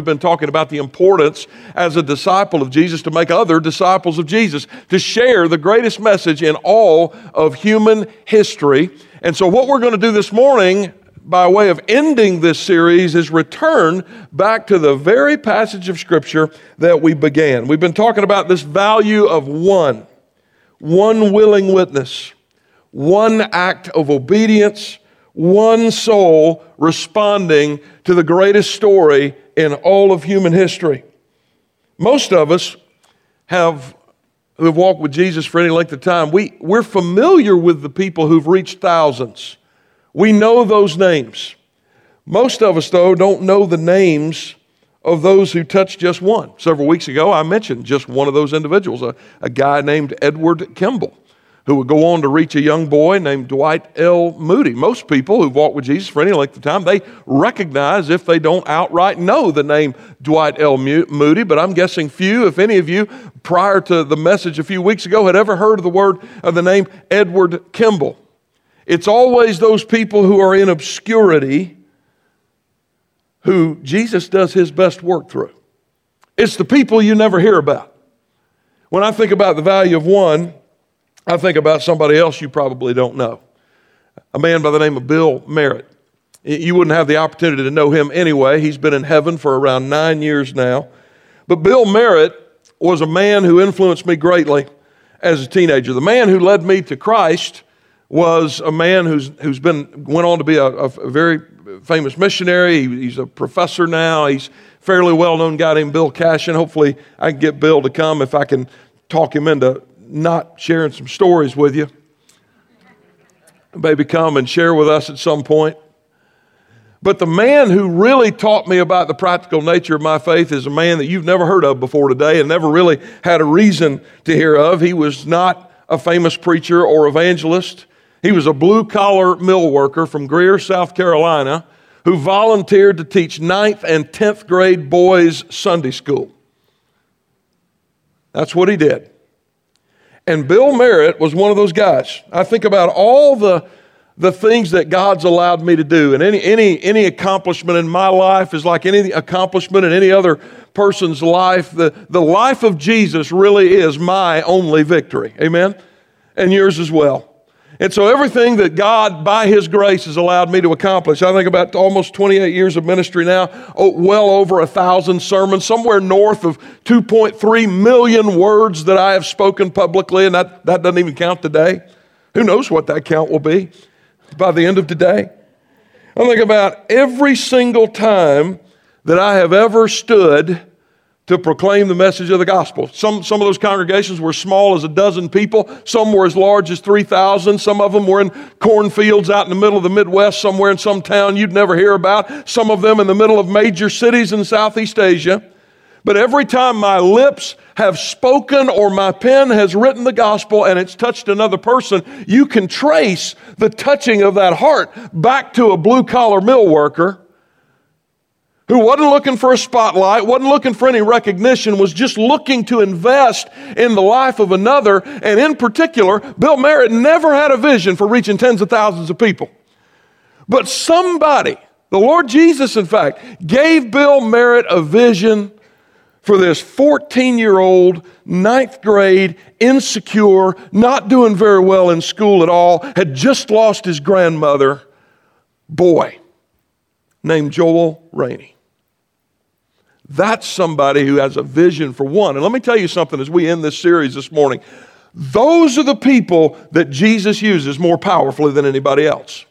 We've been talking about the importance as a disciple of Jesus to make other disciples of Jesus, to share the greatest message in all of human history. And so, what we're going to do this morning, by way of ending this series, is return back to the very passage of Scripture that we began. We've been talking about this value of one, one willing witness, one act of obedience, one soul responding to the greatest story in all of human history. Most of us have who have walked with Jesus for any length of time, we, we're familiar with the people who've reached thousands. We know those names. Most of us, though, don't know the names of those who touched just one. Several weeks ago, I mentioned just one of those individuals, a, a guy named Edward Kimball who would go on to reach a young boy named Dwight L. Moody. Most people who've walked with Jesus for any length of time, they recognize, if they don't outright know the name Dwight L. Moody, but I'm guessing few, if any of you, prior to the message a few weeks ago, had ever heard of the word of the name Edward Kimball. It's always those people who are in obscurity who Jesus does his best work through. It's the people you never hear about. When I think about the value of one, I think about somebody else you probably don't know a man by the name of Bill Merritt. You wouldn't have the opportunity to know him anyway. He's been in heaven for around nine years now. But Bill Merritt was a man who influenced me greatly as a teenager. The man who led me to Christ was a man who's, who's been, went on to be a, a very famous missionary. he's a professor now. He's fairly well known guy named Bill Cashin. Hopefully, I can get Bill to come if I can talk him into not sharing some stories with you. Maybe come and share with us at some point. But the man who really taught me about the practical nature of my faith is a man that you've never heard of before today and never really had a reason to hear of. He was not a famous preacher or evangelist. He was a blue collar mill worker from Greer, South Carolina, who volunteered to teach ninth and 10th grade boys Sunday school. That's what he did. And Bill Merritt was one of those guys. I think about all the, the things that God's allowed me to do. And any, any, any accomplishment in my life is like any accomplishment in any other person's life. The, the life of Jesus really is my only victory. Amen? And yours as well. And so everything that God, by His grace, has allowed me to accomplish, I think about almost 28 years of ministry now, oh, well over a thousand sermons, somewhere north of 2.3 million words that I have spoken publicly, and that, that doesn't even count today. Who knows what that count will be by the end of today? I think about every single time that I have ever stood to proclaim the message of the gospel. Some, some of those congregations were small as a dozen people, some were as large as 3,000, some of them were in cornfields out in the middle of the Midwest, somewhere in some town you'd never hear about, some of them in the middle of major cities in Southeast Asia. But every time my lips have spoken or my pen has written the gospel and it's touched another person, you can trace the touching of that heart back to a blue collar mill worker who wasn't looking for a spotlight, wasn't looking for any recognition, was just looking to invest in the life of another. And in particular, Bill Merritt never had a vision for reaching tens of thousands of people. But somebody, the Lord Jesus, in fact, gave Bill Merritt a vision for this 14 year old, ninth grade, insecure, not doing very well in school at all, had just lost his grandmother boy named Joel Rainey. That's somebody who has a vision for one. And let me tell you something as we end this series this morning. Those are the people that Jesus uses more powerfully than anybody else.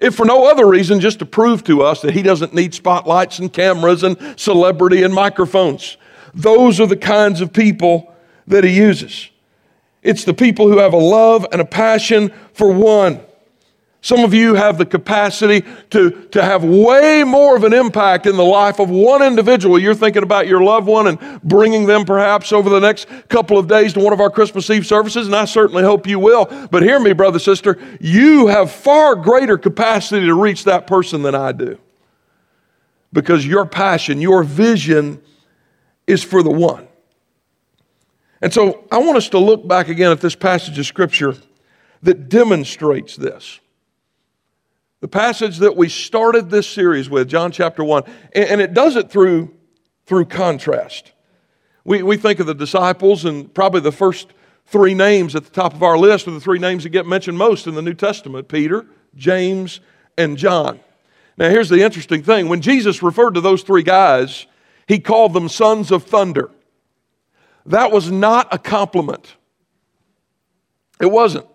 If for no other reason, just to prove to us that he doesn't need spotlights and cameras and celebrity and microphones. Those are the kinds of people that he uses. It's the people who have a love and a passion for one. Some of you have the capacity to, to have way more of an impact in the life of one individual. You're thinking about your loved one and bringing them perhaps over the next couple of days to one of our Christmas Eve services, and I certainly hope you will. But hear me, brother, sister, you have far greater capacity to reach that person than I do. Because your passion, your vision is for the one. And so I want us to look back again at this passage of Scripture that demonstrates this. The passage that we started this series with, John chapter 1, and, it does it through, through contrast. We, we think of the disciples, and probably the first three names at the top of our list are the three names that get mentioned most in the New Testament Peter, James, and John. Now, here's the interesting thing when Jesus referred to those three guys, he called them sons of thunder. That was not a compliment. It wasn't.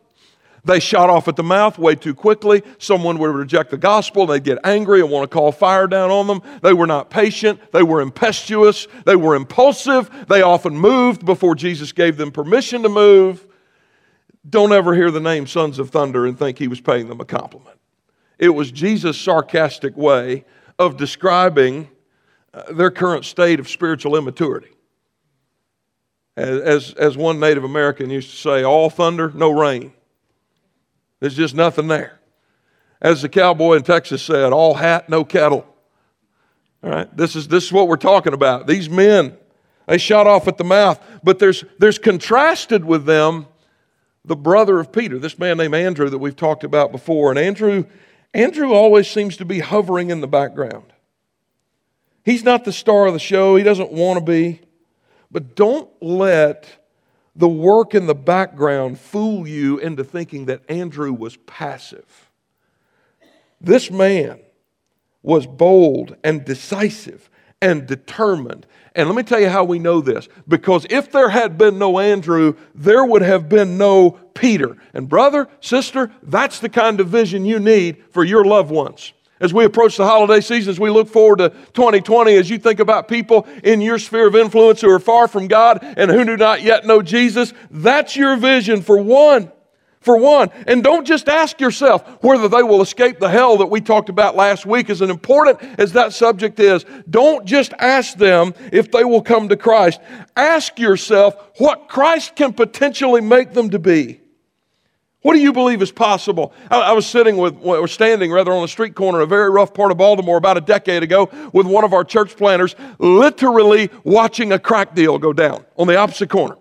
They shot off at the mouth way too quickly. Someone would reject the gospel. They'd get angry and want to call fire down on them. They were not patient. They were impetuous. They were impulsive. They often moved before Jesus gave them permission to move. Don't ever hear the name Sons of Thunder and think he was paying them a compliment. It was Jesus' sarcastic way of describing uh, their current state of spiritual immaturity. As, as one Native American used to say, all thunder, no rain. There's just nothing there. As the cowboy in Texas said, all hat, no kettle. All right, this is, this is what we're talking about. These men, they shot off at the mouth, but there's, there's contrasted with them the brother of Peter, this man named Andrew that we've talked about before. And Andrew, Andrew always seems to be hovering in the background. He's not the star of the show, he doesn't want to be. But don't let the work in the background fool you into thinking that Andrew was passive. This man was bold and decisive and determined. And let me tell you how we know this. Because if there had been no Andrew, there would have been no Peter. And brother, sister, that's the kind of vision you need for your loved ones. As we approach the holiday season, as we look forward to 2020, as you think about people in your sphere of influence who are far from God and who do not yet know Jesus, that's your vision for one. For one. And don't just ask yourself whether they will escape the hell that we talked about last week, as important as that subject is. Don't just ask them if they will come to Christ. Ask yourself what Christ can potentially make them to be. What do you believe is possible? I, I was sitting with, or standing rather, on a street corner, a very rough part of Baltimore, about a decade ago, with one of our church planters, literally watching a crack deal go down on the opposite corner.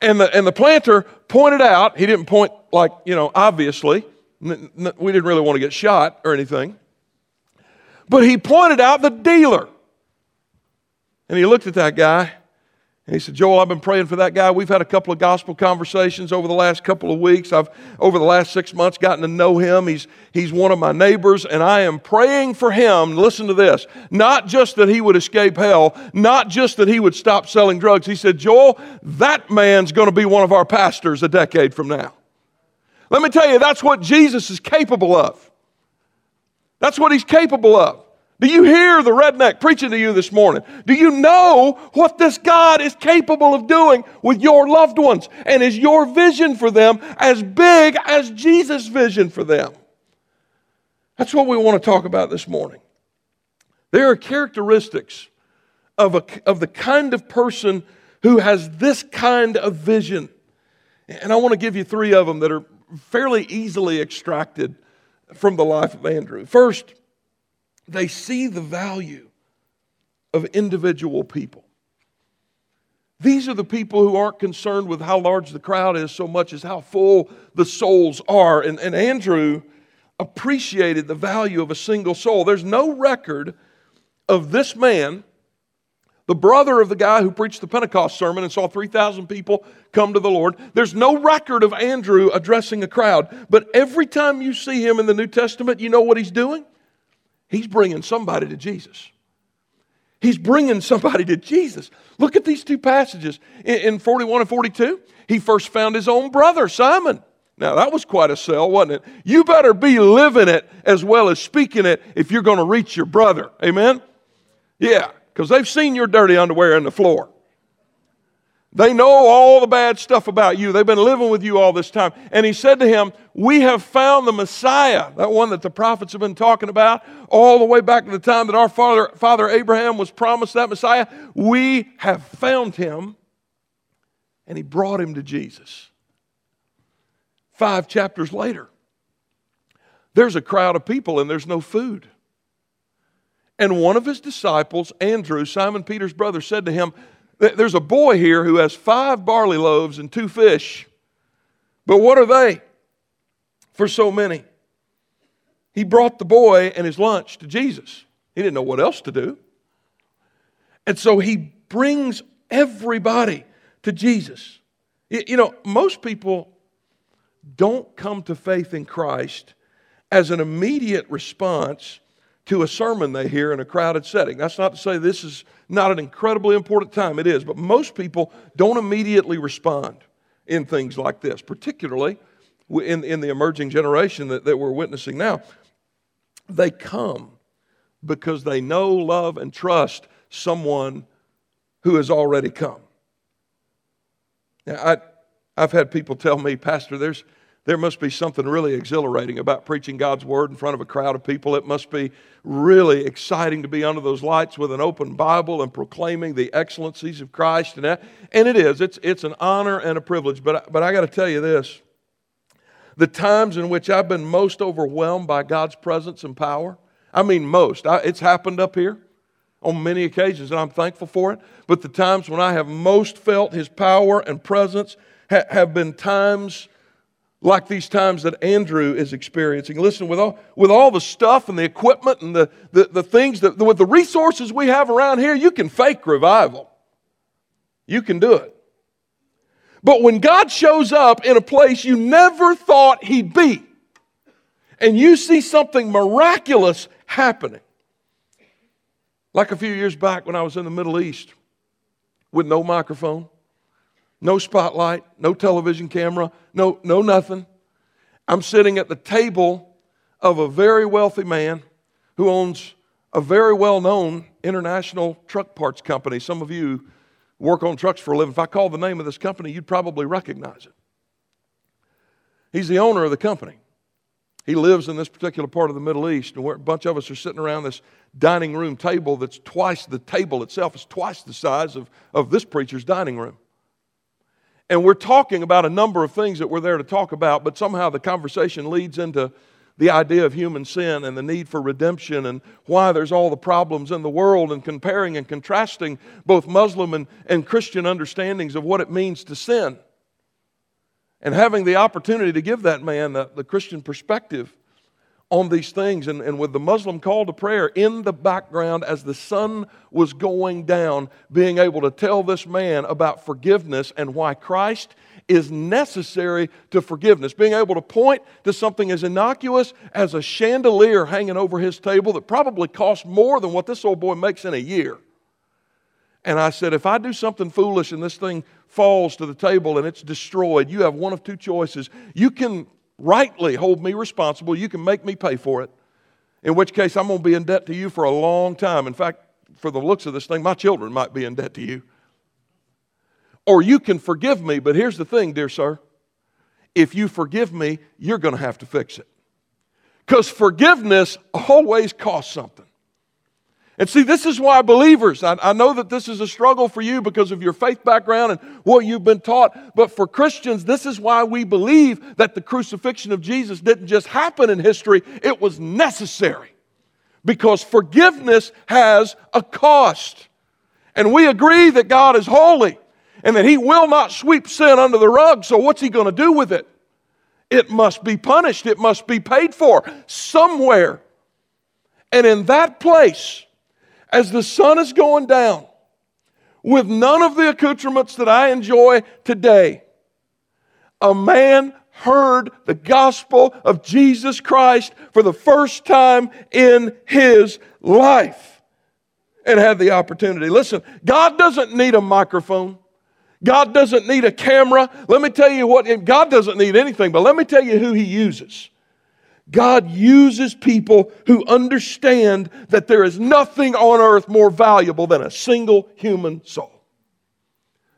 And the, and the planter pointed out, he didn't point like, you know, obviously, we didn't really want to get shot or anything, but he pointed out the dealer. And he looked at that guy and he said, Joel, I've been praying for that guy. We've had a couple of gospel conversations over the last couple of weeks. I've, over the last six months, gotten to know him. He's, he's one of my neighbors, and I am praying for him. Listen to this not just that he would escape hell, not just that he would stop selling drugs. He said, Joel, that man's going to be one of our pastors a decade from now. Let me tell you, that's what Jesus is capable of. That's what he's capable of. Do you hear the redneck preaching to you this morning? Do you know what this God is capable of doing with your loved ones? And is your vision for them as big as Jesus' vision for them? That's what we want to talk about this morning. There are characteristics of, a, of the kind of person who has this kind of vision. And I want to give you three of them that are fairly easily extracted from the life of Andrew. First, they see the value of individual people. These are the people who aren't concerned with how large the crowd is so much as how full the souls are. And, and Andrew appreciated the value of a single soul. There's no record of this man, the brother of the guy who preached the Pentecost sermon and saw 3,000 people come to the Lord. There's no record of Andrew addressing a crowd. But every time you see him in the New Testament, you know what he's doing? He's bringing somebody to Jesus. He's bringing somebody to Jesus. Look at these two passages in, 41 and 42. He first found his own brother, Simon. Now, that was quite a sell, wasn't it? You better be living it as well as speaking it if you're going to reach your brother. Amen? Yeah, because they've seen your dirty underwear on the floor. They know all the bad stuff about you. They've been living with you all this time. And he said to him, We have found the Messiah, that one that the prophets have been talking about, all the way back to the time that our father, father Abraham was promised that Messiah. We have found him. And he brought him to Jesus. Five chapters later, there's a crowd of people and there's no food. And one of his disciples, Andrew, Simon Peter's brother, said to him, There's a boy here who has five barley loaves and two fish. But what are they for so many? He brought the boy and his lunch to Jesus. He didn't know what else to do. And so he brings everybody to Jesus. You know, most people don't come to faith in Christ as an immediate response to a sermon they hear in a crowded setting. That's not to say this is not an incredibly important time, it is, but most people don't immediately respond in things like this, particularly in, in the emerging generation that, that we're witnessing now. They come because they know, love, and trust someone who has already come. Now, I, I've had people tell me, Pastor, there's, there must be something really exhilarating about preaching God's word in front of a crowd of people. It must be really exciting to be under those lights with an open Bible and proclaiming the excellencies of Christ. And, that. and it is, it's, it's an honor and a privilege. But, but I got to tell you this the times in which I've been most overwhelmed by God's presence and power, I mean, most, I, it's happened up here on many occasions, and I'm thankful for it. But the times when I have most felt His power and presence ha- have been times like these times that Andrew is experiencing. Listen, with all, with all the stuff and the equipment and the, the, the things that, with the resources we have around here, you can fake revival. You can do it. But when God shows up in a place you never thought He'd be, and you see something miraculous happening, like a few years back when I was in the Middle East with no microphone, no spotlight, no television camera, no, no nothing. I'm sitting at the table of a very wealthy man who owns a very well known international truck parts company. Some of you work on trucks for a living. If I call the name of this company, you'd probably recognize it. He's the owner of the company. He lives in this particular part of the Middle East, and a bunch of us are sitting around this dining room table that's twice the table itself is twice the size of, of this preacher's dining room. And we're talking about a number of things that we're there to talk about, but somehow the conversation leads into the idea of human sin and the need for redemption and why there's all the problems in the world and comparing and contrasting both Muslim and, and Christian understandings of what it means to sin. And having the opportunity to give that man the, the Christian perspective on these things and, and with the Muslim call to prayer in the background as the sun was going down, being able to tell this man about forgiveness and why Christ is necessary to forgiveness. Being able to point to something as innocuous as a chandelier hanging over his table that probably costs more than what this old boy makes in a year. And I said, if I do something foolish and this thing falls to the table and it's destroyed, you have one of two choices. You can rightly hold me responsible. You can make me pay for it, in which case I'm going to be in debt to you for a long time. In fact, for the looks of this thing, my children might be in debt to you. Or you can forgive me, but here's the thing, dear sir. If you forgive me, you're going to have to fix it. Because forgiveness always costs something. And see, this is why believers, I, I, know that this is a struggle for you because of your faith background and what you've been taught, but for Christians, this is why we believe that the crucifixion of Jesus didn't just happen in history, it was necessary. Because forgiveness has a cost. And we agree that God is holy and that He will not sweep sin under the rug, so what's He going to do with it? It must be punished, it must be paid for somewhere. And in that place, as the sun is going down, with none of the accoutrements that I enjoy today, a man heard the gospel of Jesus Christ for the first time in his life and had the opportunity. Listen, God doesn't need a microphone. God doesn't need a camera. Let me tell you what, God doesn't need anything, but let me tell you who He uses. God uses people who understand that there is nothing on earth more valuable than a single human soul.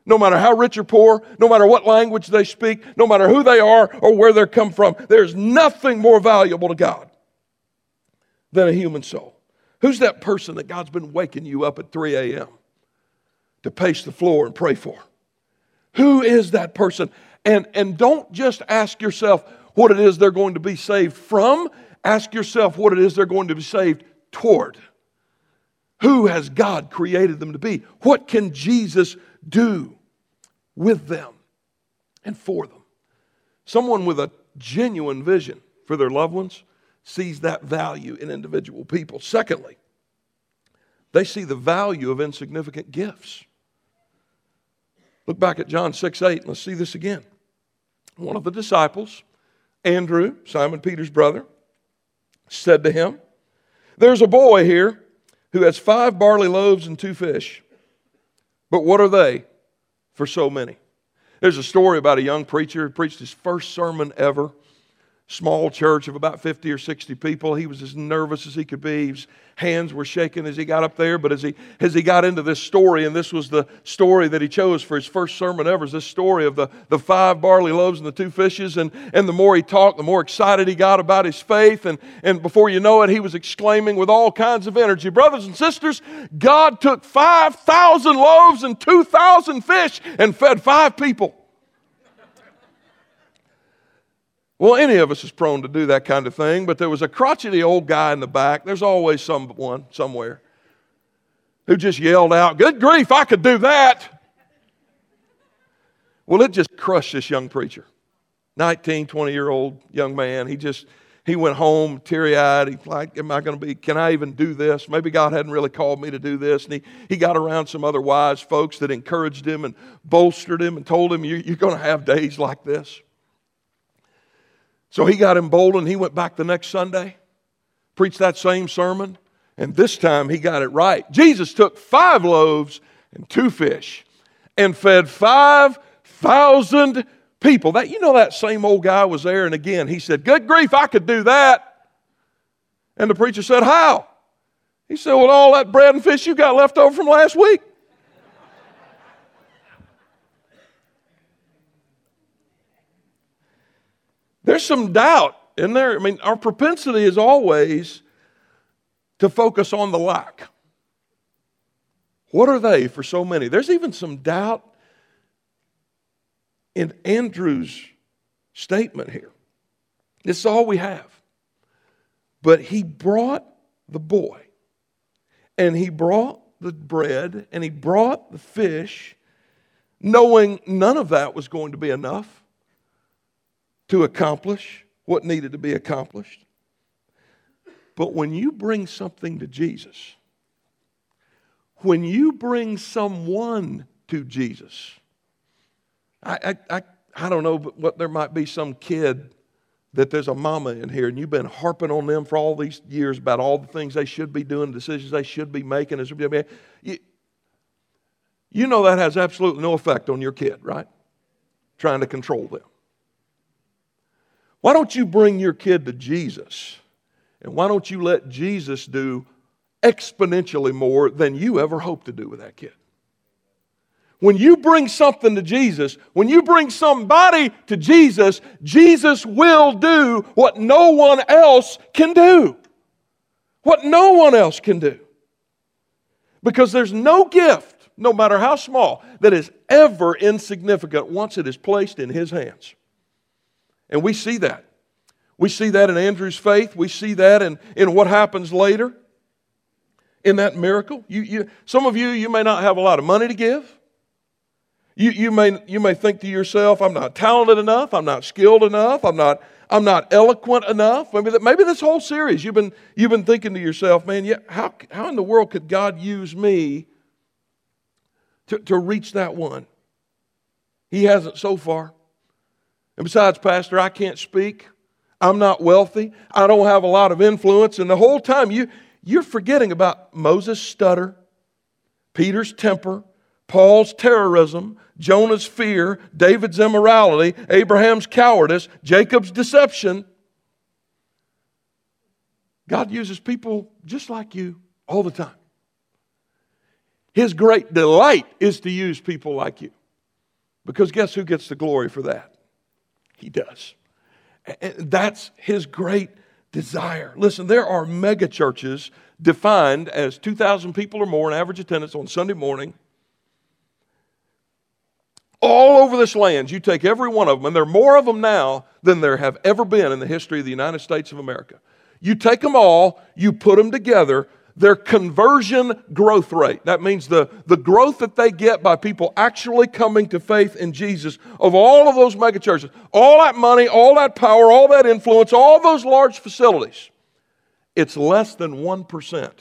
no matter how rich or poor, no matter what language they speak, no matter who they are or where they come from. There's nothing more valuable to God than a human soul. Who's that person that God's been waking you up at 3 a.m. to pace the floor and pray for? Who is that person? And, and don't just ask yourself what it is they're going to be saved from, ask yourself what it is they're going to be saved toward. Who has God created them to be? What can Jesus do with them and for them? Someone with a genuine vision for their loved ones sees that value in individual people. Secondly, they see the value of insignificant gifts. Look back at John 6 8, and let's see this again. One of the disciples, Andrew, Simon Peter's brother, said to him, There's a boy here who has five barley loaves and two fish. But what are they for so many? There's a story about a young preacher who preached his first sermon ever small church of about 50 or 60 people. He was as nervous as he could be. His hands were shaking as he got up there. But as he, as he got into this story, and this was the story that he chose for his first sermon ever, is this story of the, the five barley loaves and the two fishes. And, and the more he talked, the more excited he got about his faith. And, and before you know it, he was exclaiming with all kinds of energy, Brothers and sisters, God took 5,000 loaves and 2,000 fish and fed five people. Well, any of us is prone to do that kind of thing, but there was a crotchety old guy in the back. There's always someone somewhere who just yelled out, Good grief, I could do that. Well, it just crushed this young preacher. 19, 20 year old young man. He just, he went home teary eyed. He's like, Am I going to be, can I even do this? Maybe God hadn't really called me to do this. And he, he got around some other wise folks that encouraged him and bolstered him and told him, You're, you're going to have days like this. So he got emboldened. He went back the next Sunday, preached that same sermon, and this time he got it right. Jesus took five loaves and two fish and fed 5,000 people. That you know that same old guy was there and again he said, "Good grief, I could do that." And the preacher said, "How?" He said, "Well, all that bread and fish you got left over from last week." There's some doubt in there. I mean, our propensity is always to focus on the lack. What are they for so many? There's even some doubt in Andrew's statement here. This is all we have. But he brought the boy, and he brought the bread, and he brought the fish, knowing none of that was going to be enough to accomplish what needed to be accomplished. But when you bring something to Jesus, when you bring someone to Jesus, I, I, I, I don't know, but what there might be some kid that there's a mama in here and you've been harping on them for all these years about all the things they should be doing, decisions they should be making. You, you know that has absolutely no effect on your kid, right? Trying to control them. Why don't you bring your kid to Jesus? And why don't you let Jesus do exponentially more than you ever hoped to do with that kid? When you bring something to Jesus, when you bring somebody to Jesus, Jesus will do what no one else can do. What no one else can do. Because there's no gift, no matter how small, that is ever insignificant once it is placed in His hands. And we see that. We see that in Andrew's faith. We see that in, in what happens later in that miracle. You, you, some of you, you may not have a lot of money to give. You, you, may, you may think to yourself, I'm not talented enough, I'm not skilled enough, I'm not, I'm not eloquent enough. Maybe, that, maybe this whole series, you've been, you've been thinking to yourself, man, yeah, how, how in the world could God use me to, to reach that one? He hasn't so far. And besides, Pastor, I can't speak. I'm not wealthy. I don't have a lot of influence. And the whole time you, you're forgetting about Moses' stutter, Peter's temper, Paul's terrorism, Jonah's fear, David's immorality, Abraham's cowardice, Jacob's deception. God uses people just like you all the time. His great delight is to use people like you. Because guess who gets the glory for that? He does. And that's his great desire. Listen, there are mega churches defined as 2,000 people or more in average attendance on Sunday morning. All over this land, you take every one of them, and there are more of them now than there have ever been in the history of the United States of America. You take them all, you put them together, their conversion growth rate. That means the, the growth that they get by people actually coming to faith in Jesus of all of those megachurches, all that money, all that power, all that influence, all those large facilities. It's less than 1%.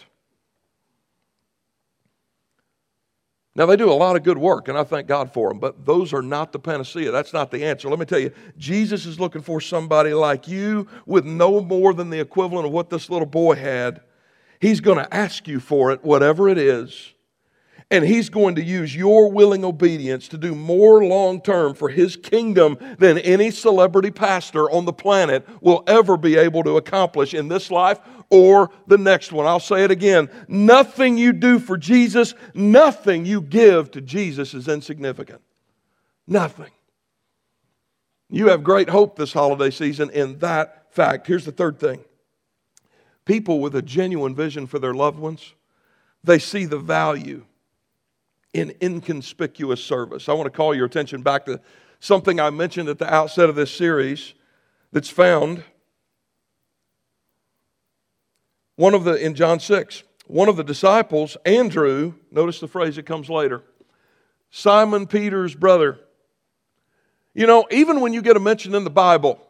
Now, they do a lot of good work, and I thank God for them, but those are not the panacea. That's not the answer. Let me tell you, Jesus is looking for somebody like you with no more than the equivalent of what this little boy had He's going to ask you for it, whatever it is. And he's going to use your willing obedience to do more long term for his kingdom than any celebrity pastor on the planet will ever be able to accomplish in this life or the next one. I'll say it again nothing you do for Jesus, nothing you give to Jesus is insignificant. Nothing. You have great hope this holiday season in that fact. Here's the third thing people with a genuine vision for their loved ones, they see the value in inconspicuous service. I want to call your attention back to something I mentioned at the outset of this series that's found one of the in John 6 one of the disciples Andrew notice the phrase that comes later Simon Peter's brother you know even when you get a mention in the Bible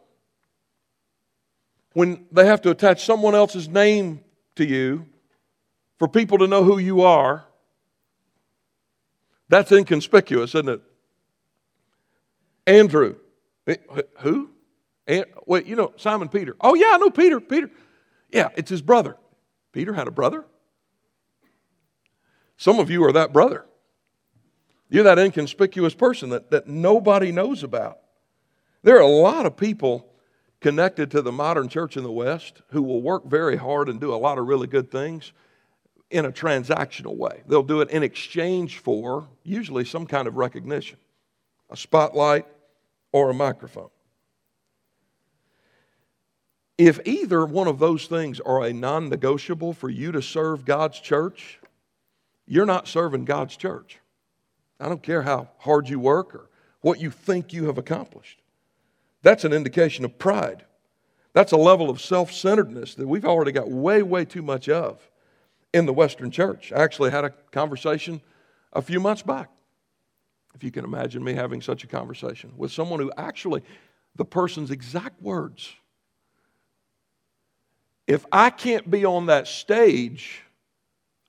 when they have to attach someone else's name to you for people to know who you are, that's inconspicuous, isn't it? Andrew. Eh, who? And, wait, you know, Simon Peter. Oh, yeah, I know Peter. Peter. Yeah, it's his brother. Peter had a brother. Some of you are that brother. You're that inconspicuous person that, that nobody knows about. There are a lot of people connected to the modern church in the West who will work very hard and do a lot of really good things in a transactional way. They'll do it in exchange for usually some kind of recognition a spotlight or a microphone. If either one of those things are a non negotiable for you to serve God's church, you're not serving God's church. I don't care how hard you work or what you think you have accomplished. That's an indication of pride. That's a level of self centeredness that we've already got way, way too much of in the Western church. I actually had a conversation a few months back, if you can imagine me having such a conversation with someone who actually, the person's exact words, if I can't be on that stage,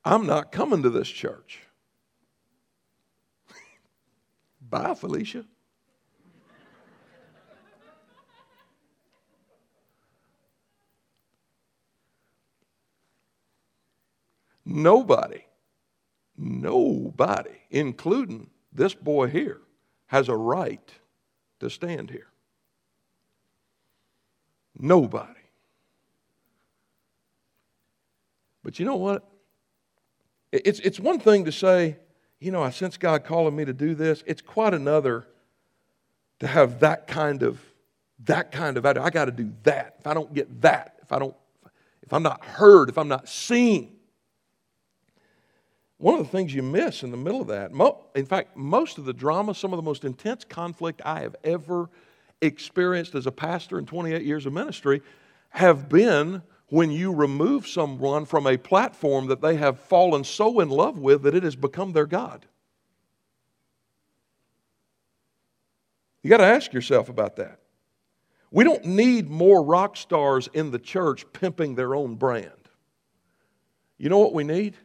I'm not coming to this church. Bye, Felicia. Nobody, nobody, including this boy here, has a right to stand here. Nobody. But you know what? It's, it's one thing to say, you know, I sense God calling me to do this. It's quite another to have that kind of that kind of I got to do that. If I don't get that, if I don't, if I'm not heard, if I'm not seen, one of the things you miss in the middle of that, in fact, most of the drama, some of the most intense conflict I have ever experienced as a pastor in 28 years of ministry, have been when you remove someone from a platform that they have fallen so in love with that it has become their God. You got to ask yourself about that. We don't need more rock stars in the church pimping their own brand. You know what we need?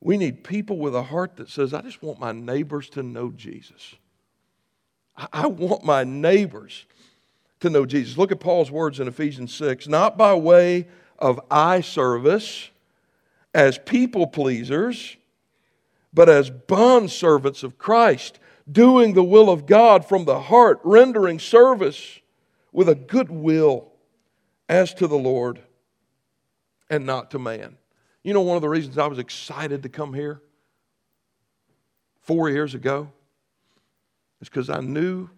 We need people with a heart that says, I just want my neighbors to know Jesus. I want my neighbors to know Jesus. Look at Paul's words in Ephesians 6 not by way of eye service as people pleasers, but as bond servants of Christ, doing the will of God from the heart, rendering service with a good will as to the Lord and not to man. You know, one of the reasons I was excited to come here four years ago It's because I knew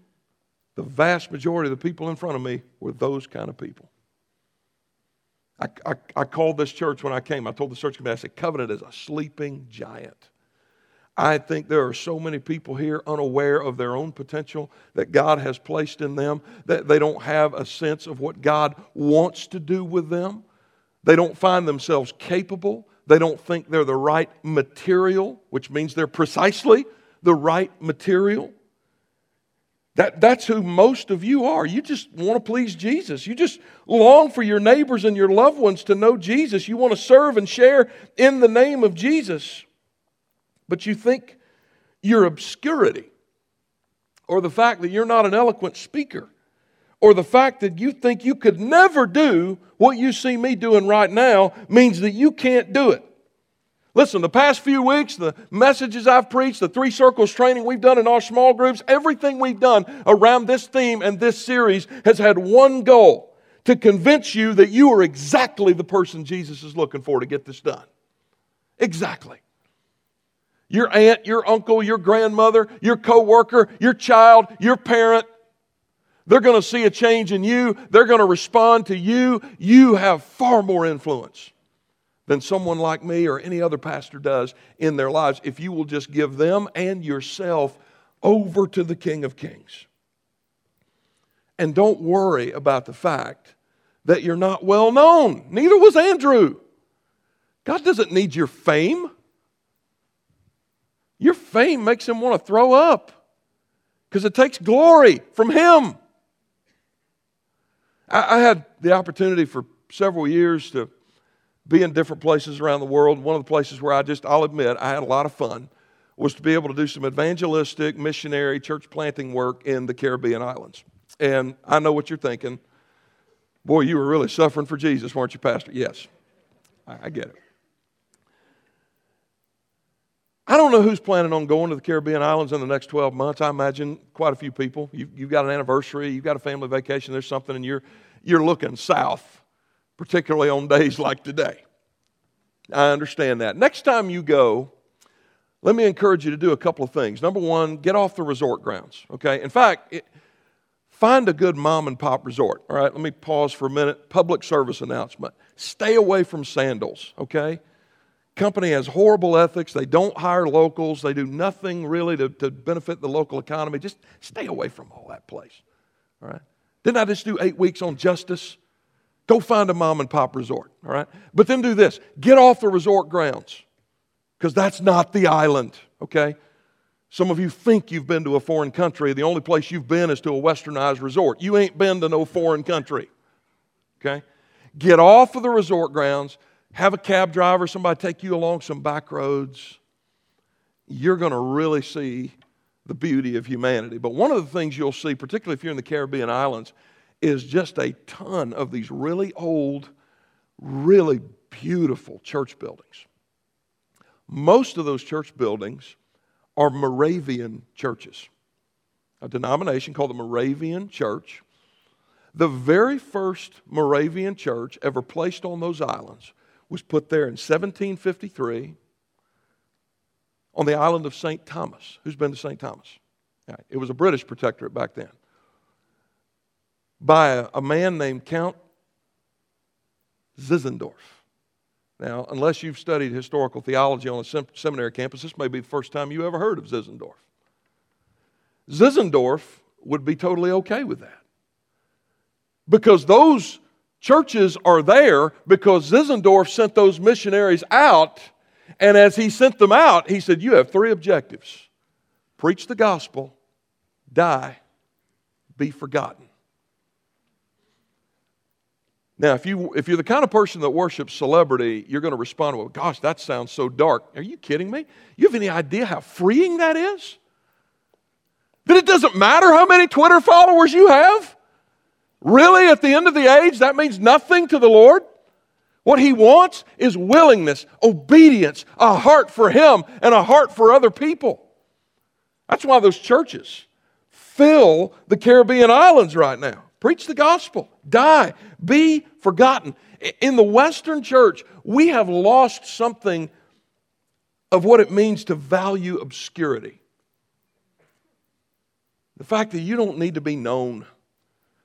the vast majority of the people in front of me were those kind of people. I, I, I called this church when I came. I told the church committee, I said, Covenant is a sleeping giant. I think there are so many people here unaware of their own potential that God has placed in them that they don't have a sense of what God wants to do with them. They don't find themselves capable. They don't think they're the right material, which means they're precisely the right material. That, that's who most of you are. You just want to please Jesus. You just long for your neighbors and your loved ones to know Jesus. You want to serve and share in the name of Jesus. But you think your obscurity, or the fact that you're not an eloquent speaker, or the fact that you think you could never do what you see me doing right now means that you can't do it. Listen, the past few weeks, the messages I've preached, the three circles training we've done in our small groups, everything we've done around this theme and this series has had one goal to convince you that you are exactly the person Jesus is looking for to get this done. Exactly. Your aunt, your uncle, your grandmother, your coworker, your child, your parent, they're going to see a change in you. They're going to respond to you. You have far more influence than someone like me or any other pastor does in their lives if you will just give them and yourself over to the King of Kings. And don't worry about the fact that you're not well known. Neither was Andrew. God doesn't need your fame. Your fame makes him want to throw up because it takes glory from him. I, I, had the opportunity for several years to be in different places around the world. One of the places where I just, I'll admit, I had a lot of fun was to be able to do some evangelistic, missionary, church planting work in the Caribbean islands. And I know what you're thinking. Boy, you were really suffering for Jesus, weren't you, Pastor? Yes, I, I get it. I don't know who's planning on going to the Caribbean islands in the next 12 months. I imagine quite a few people. You've, you've got an anniversary, you've got a family vacation, there's something, and you're, you're looking south particularly on days like today. I understand that. Next time you go, let me encourage you to do a couple of things. Number one, get off the resort grounds, okay? In fact, it, find a good mom and pop resort, all right? Let me pause for a minute. Public service announcement. Stay away from Sandals, okay? Company has horrible ethics. They don't hire locals. They do nothing really to, to benefit the local economy. Just stay away from all that place, all right? Didn't I just do eight weeks on justice? Go find a mom and pop resort, all right? But then do this get off the resort grounds, because that's not the island, okay? Some of you think you've been to a foreign country. The only place you've been is to a westernized resort. You ain't been to no foreign country, okay? Get off of the resort grounds, have a cab driver, somebody take you along some back roads. You're going to really see the beauty of humanity. But one of the things you'll see, particularly if you're in the Caribbean islands, is just a ton of these really old, really beautiful church buildings. Most of those church buildings are Moravian churches, a denomination called the Moravian Church. The very first Moravian church ever placed on those islands was put there in 1753 on the island of St. Thomas. Who's been to St. Thomas? It was a British protectorate back then by a, a man named Count Zinzendorf. Now, unless you've studied historical theology on a sem- seminary campus, this may be the first time you ever heard of Zinzendorf. Zinzendorf would be totally okay with that. Because those churches are there because Zinzendorf sent those missionaries out, and as he sent them out, he said, You have three objectives preach the gospel, die, be forgotten. Now, if, you, if you're the kind of person that worships celebrity, you're going to respond, well, gosh, that sounds so dark. Are you kidding me? You have any idea how freeing that is? That it doesn't matter how many Twitter followers you have? Really, at the end of the age, that means nothing to the Lord? What He wants is willingness, obedience, a heart for Him, and a heart for other people. That's why those churches fill the Caribbean islands right now. Preach the gospel, die, be forgotten. In the Western church, we have lost something of what it means to value obscurity. The fact that you don't need to be known.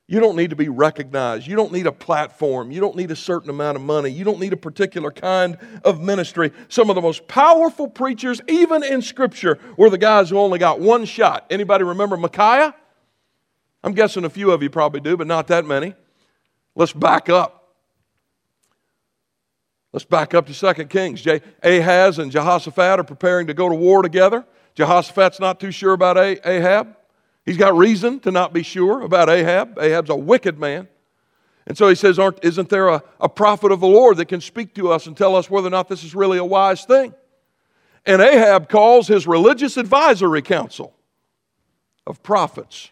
You don't need to be recognized. You don't need a platform. You don't need a certain amount of money. You don't need a particular kind of ministry. Some of the most powerful preachers, even in Scripture, were the guys who only got one shot. Anybody remember Micaiah? I'm guessing a few of you probably do, but not that many. Let's back up. Let's back up to 2 Kings. Ahaz and Jehoshaphat are preparing to go to war together. Jehoshaphat's not too sure about Ahab. He's got reason to not be sure about Ahab. Ahab's a wicked man. And so he says, Isn't there a, a prophet of the Lord that can speak to us and tell us whether or not this is really a wise thing? And Ahab calls his religious advisory council of prophets.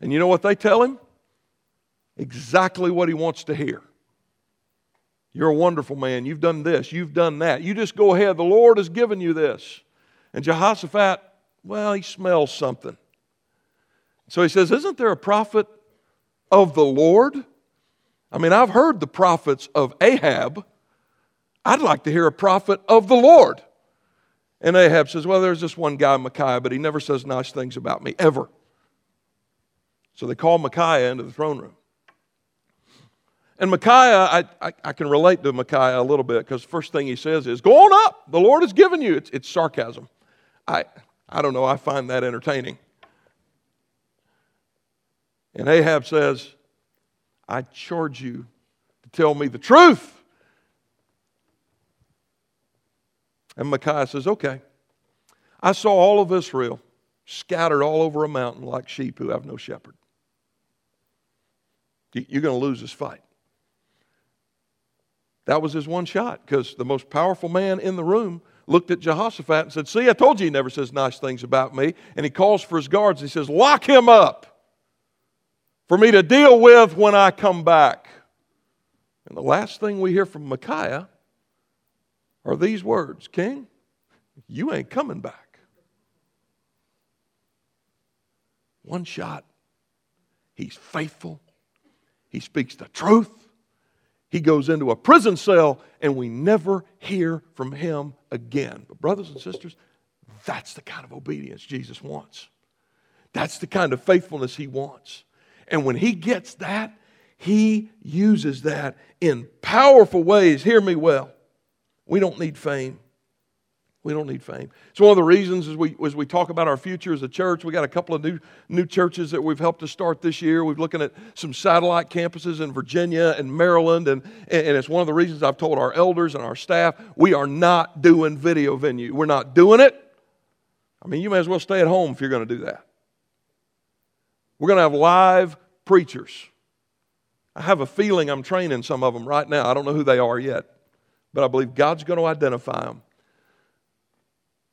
And you know what they tell him? Exactly what he wants to hear. You're a wonderful man. You've done this. You've done that. You just go ahead. The Lord has given you this. And Jehoshaphat, well, he smells something. So he says, Isn't there a prophet of the Lord? I mean, I've heard the prophets of Ahab. I'd like to hear a prophet of the Lord. And Ahab says, Well, there's this one guy, Micaiah, but he never says nice things about me, ever. So they call Micaiah into the throne room. And Micaiah, I, I, I can relate to Micaiah a little bit because the first thing he says is, Go on up. The Lord has given you. It's, it's sarcasm. I, I don't know. I find that entertaining. And Ahab says, I charge you to tell me the truth. And Micaiah says, Okay. I saw all of Israel scattered all over a mountain like sheep who have no shepherd. You're going to lose this fight. That was his one shot because the most powerful man in the room looked at Jehoshaphat and said, See, I told you he never says nice things about me. And he calls for his guards. And he says, Lock him up for me to deal with when I come back. And the last thing we hear from Micaiah are these words King, you ain't coming back. One shot. He's faithful. He speaks the truth. He goes into a prison cell, and we never hear from him again. But, brothers and sisters, that's the kind of obedience Jesus wants. That's the kind of faithfulness he wants. And when he gets that, he uses that in powerful ways. Hear me well. We don't need fame. We don't need fame. It's one of the reasons as we, as we talk about our future as a church, we got a couple of new, new churches that we've helped to start this year. We're looking at some satellite campuses in Virginia and Maryland. And, and it's one of the reasons I've told our elders and our staff we are not doing video venue. We're not doing it. I mean, you may as well stay at home if you're going to do that. We're going to have live preachers. I have a feeling I'm training some of them right now. I don't know who they are yet, but I believe God's going to identify them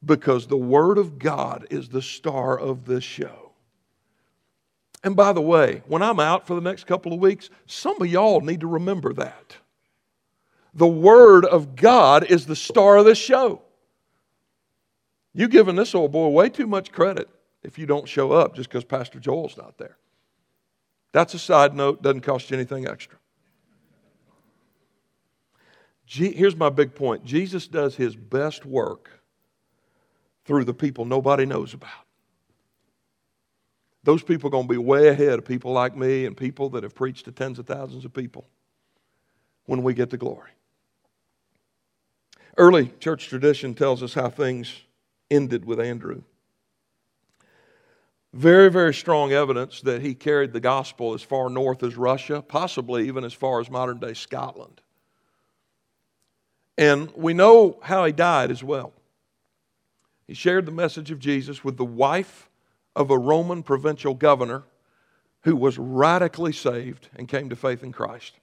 because the Word of God is the star of this show. And by the way, when I'm out for the next couple of weeks, some of y'all need to remember that. The Word of God is the star of this show. You've given this old boy way too much credit if you don't show up just because Pastor Joel's not there. That's a side note, doesn't cost you anything extra. Here's my big point Jesus does his best work through the people nobody knows about. Those people are going to be way ahead of people like me and people that have preached to tens of thousands of people when we get to glory. Early church tradition tells us how things ended with Andrew. Very, very strong evidence that he carried the gospel as far north as Russia, possibly even as far as modern day Scotland. And we know how he died as well. He shared the message of Jesus with the wife of a Roman provincial governor who was radically saved and came to faith in Christ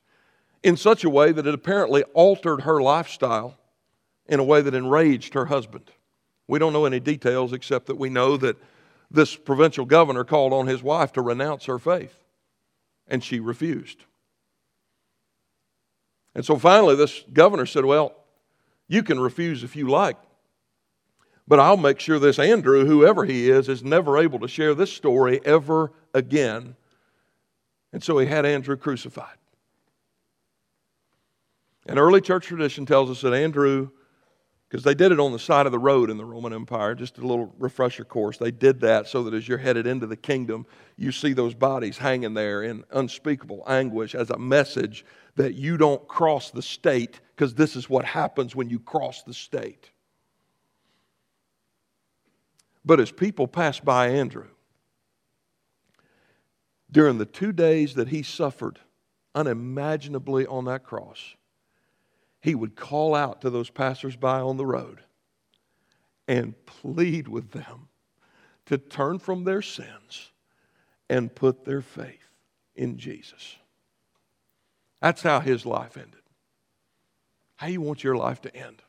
in such a way that it apparently altered her lifestyle in a way that enraged her husband. We don't know any details except that we know that this provincial governor called on his wife to renounce her faith, and she refused. And so finally, this governor said, Well, you can refuse if you like, but I'll make sure this Andrew, whoever he is, is never able to share this story ever again. And so he had Andrew crucified. And early church tradition tells us that Andrew because they did it on the side of the road in the Roman Empire. Just a little refresher course. They did that so that as you're headed into the kingdom, you see those bodies hanging there in unspeakable anguish as a message that you don't cross the state because this is what happens when you cross the state. But as people passed by Andrew, during the two days that he suffered unimaginably on that cross, he would call out to those passersby on the road and plead with them to turn from their sins and put their faith in Jesus. That's how his life ended. How you want your life to end?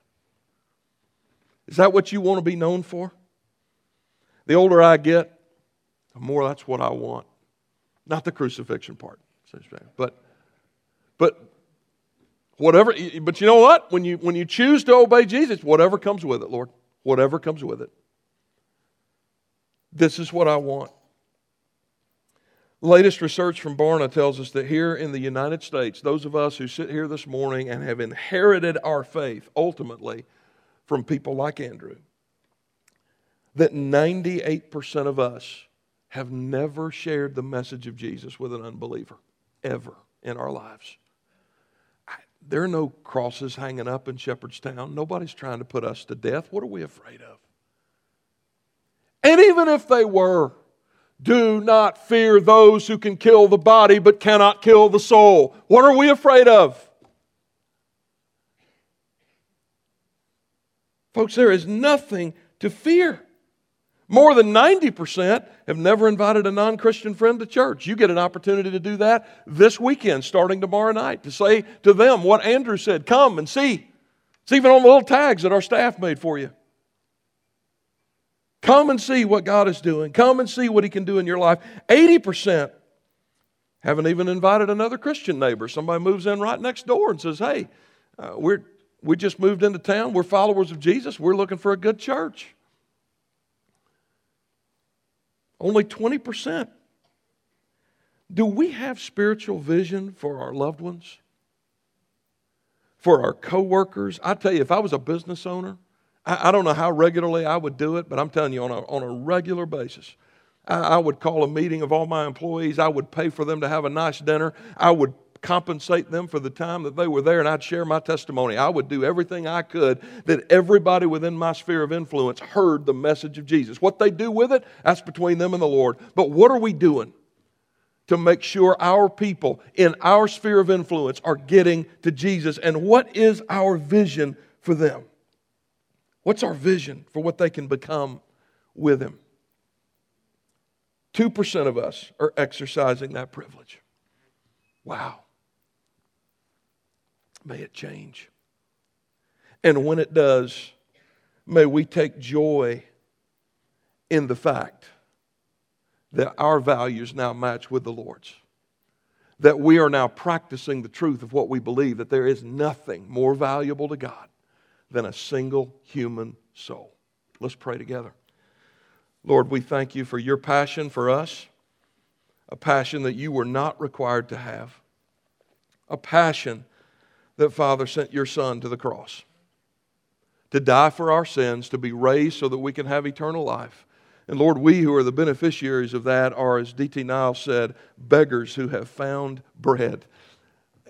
Is that what you want to be known for? The older I get, the more that's what I want. Not the crucifixion part, but but Whatever, but you know what? When you, when you choose to obey Jesus, whatever comes with it, Lord, whatever comes with it. This is what I want. Latest research from Barna tells us that here in the United States, those of us who sit here this morning and have inherited our faith ultimately from people like Andrew, that 98% of us have never shared the message of Jesus with an unbeliever, ever in our lives. There are no crosses hanging up in Shepherdstown. Nobody's trying to put us to death. What are we afraid of? And even if they were, do not fear those who can kill the body but cannot kill the soul. What are we afraid of? Folks, there is nothing to fear. More than 90% have never invited a non Christian friend to church. You get an opportunity to do that this weekend, starting tomorrow night, to say to them what Andrew said come and see. It's even on the little tags that our staff made for you. Come and see what God is doing. Come and see what He can do in your life. 80% haven't even invited another Christian neighbor. Somebody moves in right next door and says, Hey, uh, we're, we just moved into town. We're followers of Jesus. We're looking for a good church. Only 20%. Do we have spiritual vision for our loved ones? For our coworkers? I tell you, if I was a business owner, I, I don't know how regularly I would do it, but I'm telling you, on a, on a regular basis, I, I would call a meeting of all my employees. I would pay for them to have a nice dinner. I would compensate them for the time that they were there, and I'd share my testimony. I would do everything I could that everybody within my sphere of influence heard the message of Jesus. What they do with it, that's between them and the Lord. But what are we doing to make sure our people in our sphere of influence are getting to Jesus? And what is our vision for them? What's our vision for what they can become with Him? 2% of us are exercising that privilege. Wow. May it change. And when it does, may we take joy in the fact that our values now match with the Lord's. That we are now practicing the truth of what we believe, that there is nothing more valuable to God than a single human soul. Let's pray together. Lord, we thank you for your passion for us, a passion that you were not required to have, a passion that Father sent your Son to the cross to die for our sins, to be raised so that we can have eternal life. And Lord, we who are the beneficiaries of that are, as D.T. Niles said, beggars who have found bread.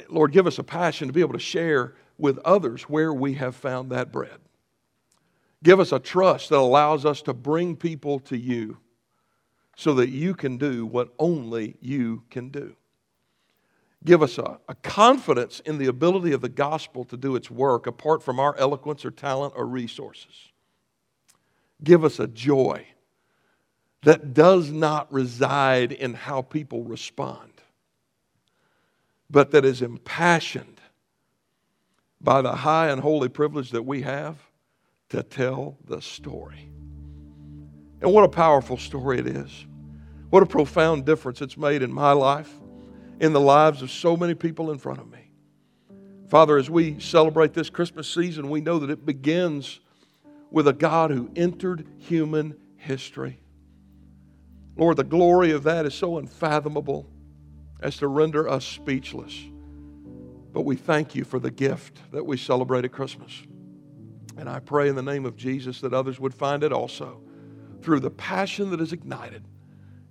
Lord, give us a passion to be able to share with others where we have found that bread. Give us a trust that allows us to bring people to you so that you can do what only you can do give us a, a, confidence in the ability of the gospel to do its work apart from our eloquence or talent or resources. Give us a joy that does not reside in how people respond, but that is impassioned by the high and holy privilege that we have to tell the story. And what a powerful story it is. What a profound difference it's made in my life in the lives of so many people in front of me. Father, as we celebrate this Christmas season, we know that it begins with a God who entered human history. Lord, the glory of that is so unfathomable as to render us speechless. But we thank you for the gift that we celebrate at Christmas. And I pray in the name of Jesus that others would find it also through the passion that is ignited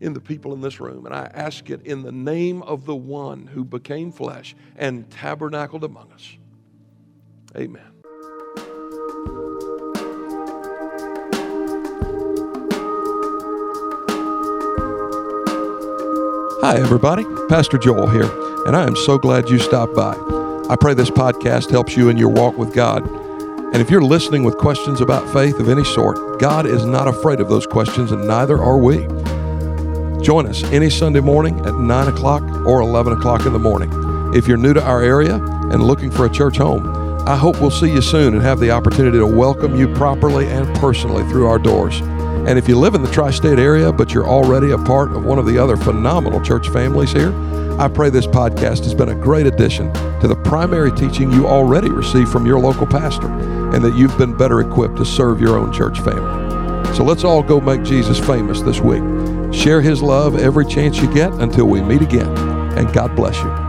in the people in this room. And I ask it in the name of the one who became flesh and tabernacled among us. Amen. Hi, everybody. Pastor Joel here, and I am so glad you stopped by. I pray this podcast helps you in your walk with God. And if you're listening with questions about faith of any sort, God is not afraid of those questions, and neither are we. Join us any Sunday morning at 9 o'clock or 11 o'clock in the morning. If you're new to our area and looking for a church home, I hope we'll see you soon and have the opportunity to welcome you properly and personally through our doors. And if you live in the tri state area, but you're already a part of one of the other phenomenal church families here, I pray this podcast has been a great addition to the primary teaching you already receive from your local pastor, and that you've been better equipped to serve your own church family. So let's all go make Jesus famous this week. Share his love every chance you get until we meet again, and God bless you.